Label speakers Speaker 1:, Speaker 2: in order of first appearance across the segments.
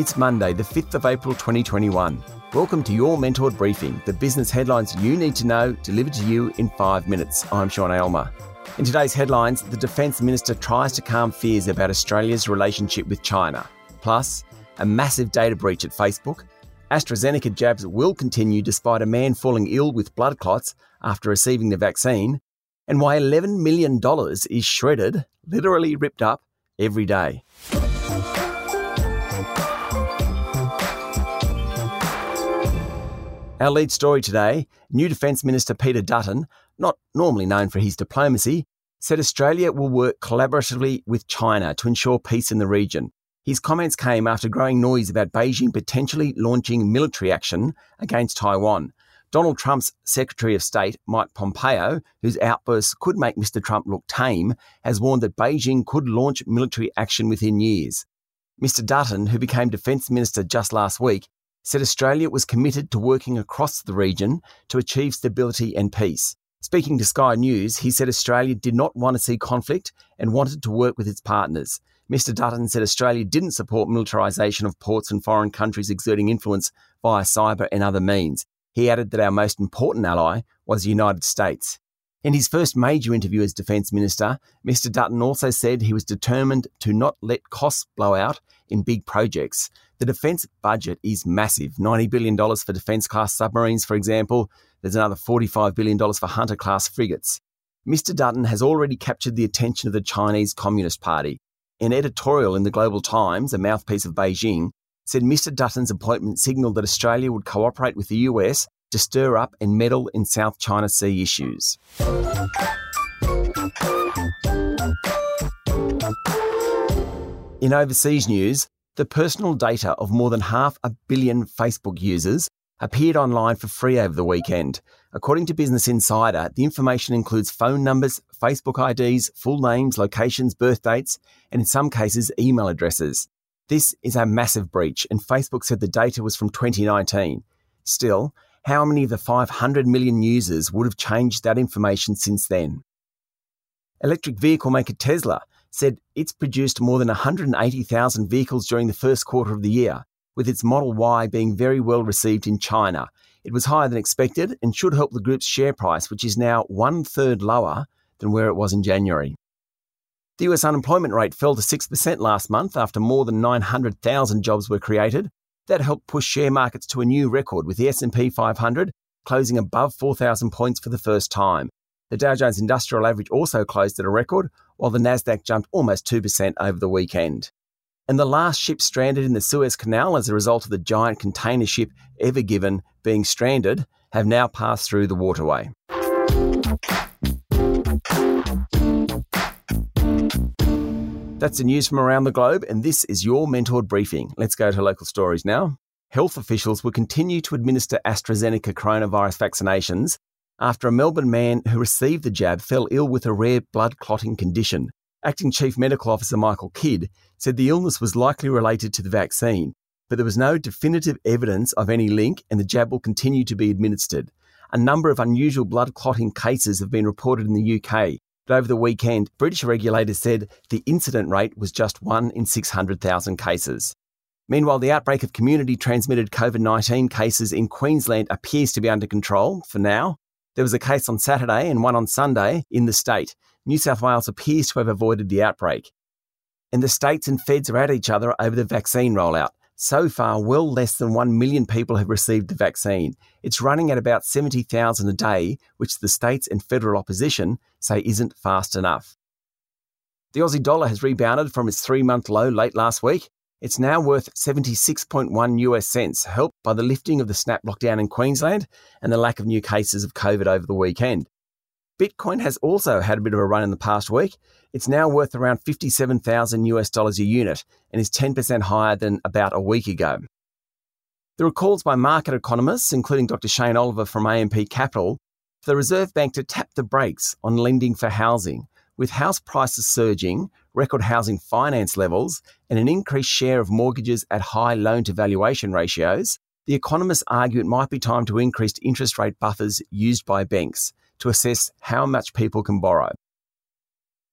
Speaker 1: It's Monday, the 5th of April 2021. Welcome to your Mentored Briefing, the business headlines you need to know delivered to you in five minutes. I'm Sean Aylmer. In today's headlines, the Defence Minister tries to calm fears about Australia's relationship with China. Plus, a massive data breach at Facebook. AstraZeneca jabs will continue despite a man falling ill with blood clots after receiving the vaccine. And why $11 million is shredded, literally ripped up, every day. Our lead story today new Defence Minister Peter Dutton, not normally known for his diplomacy, said Australia will work collaboratively with China to ensure peace in the region. His comments came after growing noise about Beijing potentially launching military action against Taiwan. Donald Trump's Secretary of State, Mike Pompeo, whose outbursts could make Mr. Trump look tame, has warned that Beijing could launch military action within years. Mr. Dutton, who became Defence Minister just last week, said Australia was committed to working across the region to achieve stability and peace. Speaking to Sky News, he said Australia did not want to see conflict and wanted to work with its partners. Mr. Dutton said Australia didn't support militarisation of ports and foreign countries exerting influence via cyber and other means. He added that our most important ally was the United States. In his first major interview as Defence Minister, Mr. Dutton also said he was determined to not let costs blow out in big projects. The defence budget is massive $90 billion for defence class submarines, for example. There's another $45 billion for Hunter class frigates. Mr. Dutton has already captured the attention of the Chinese Communist Party. An editorial in the Global Times, a mouthpiece of Beijing, said Mr. Dutton's appointment signalled that Australia would cooperate with the US to stir up and meddle in South China Sea issues. In overseas news, the personal data of more than half a billion Facebook users appeared online for free over the weekend. According to Business Insider, the information includes phone numbers, Facebook IDs, full names, locations, birth dates, and in some cases, email addresses. This is a massive breach, and Facebook said the data was from 2019. Still, how many of the 500 million users would have changed that information since then? Electric vehicle maker Tesla said it's produced more than 180,000 vehicles during the first quarter of the year, with its Model Y being very well received in China. It was higher than expected and should help the group's share price, which is now one third lower than where it was in January. The US unemployment rate fell to 6% last month after more than 900,000 jobs were created, that helped push share markets to a new record with the S&P 500 closing above 4,000 points for the first time. The Dow Jones Industrial Average also closed at a record, while the Nasdaq jumped almost 2% over the weekend. And the last ship stranded in the Suez Canal as a result of the giant container ship Ever Given being stranded have now passed through the waterway. That's the news from around the globe, and this is your mentored briefing. Let's go to local stories now. Health officials will continue to administer AstraZeneca coronavirus vaccinations after a Melbourne man who received the jab fell ill with a rare blood clotting condition. Acting Chief Medical Officer Michael Kidd said the illness was likely related to the vaccine, but there was no definitive evidence of any link and the jab will continue to be administered. A number of unusual blood clotting cases have been reported in the UK, but over the weekend, British regulators said the incident rate was just 1 in 600,000 cases. Meanwhile, the outbreak of community transmitted COVID 19 cases in Queensland appears to be under control for now. There was a case on Saturday and one on Sunday in the state. New South Wales appears to have avoided the outbreak. And the states and feds are at each other over the vaccine rollout. So far, well less than 1 million people have received the vaccine. It's running at about 70,000 a day, which the states and federal opposition say isn't fast enough. The Aussie dollar has rebounded from its three month low late last week. It's now worth 76.1 US cents, helped by the lifting of the snap lockdown in Queensland and the lack of new cases of COVID over the weekend. Bitcoin has also had a bit of a run in the past week. It's now worth around 57,000 US dollars a unit and is 10% higher than about a week ago. There are calls by market economists, including Dr. Shane Oliver from AMP Capital, for the Reserve Bank to tap the brakes on lending for housing. With house prices surging, record housing finance levels, and an increased share of mortgages at high loan to valuation ratios, the economists argue it might be time to increase interest rate buffers used by banks to assess how much people can borrow.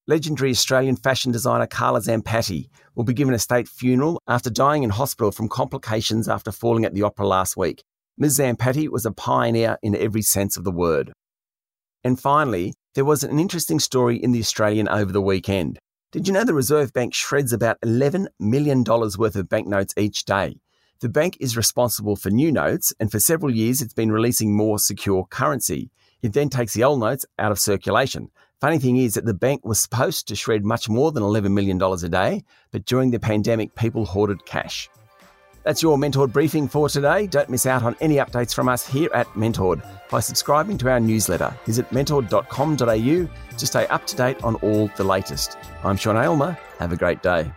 Speaker 1: Legendary Australian fashion designer Carla Zampatti will be given a state funeral after dying in hospital from complications after falling at the opera last week. Ms. Zampatti was a pioneer in every sense of the word. And finally, there was an interesting story in The Australian over the weekend. Did you know the Reserve Bank shreds about $11 million worth of banknotes each day? The bank is responsible for new notes, and for several years it's been releasing more secure currency. It then takes the old notes out of circulation. Funny thing is that the bank was supposed to shred much more than $11 million a day, but during the pandemic, people hoarded cash. That's your Mentored briefing for today. Don't miss out on any updates from us here at Mentored by subscribing to our newsletter. Visit mentored.com.au to stay up to date on all the latest. I'm Sean Aylmer. Have a great day.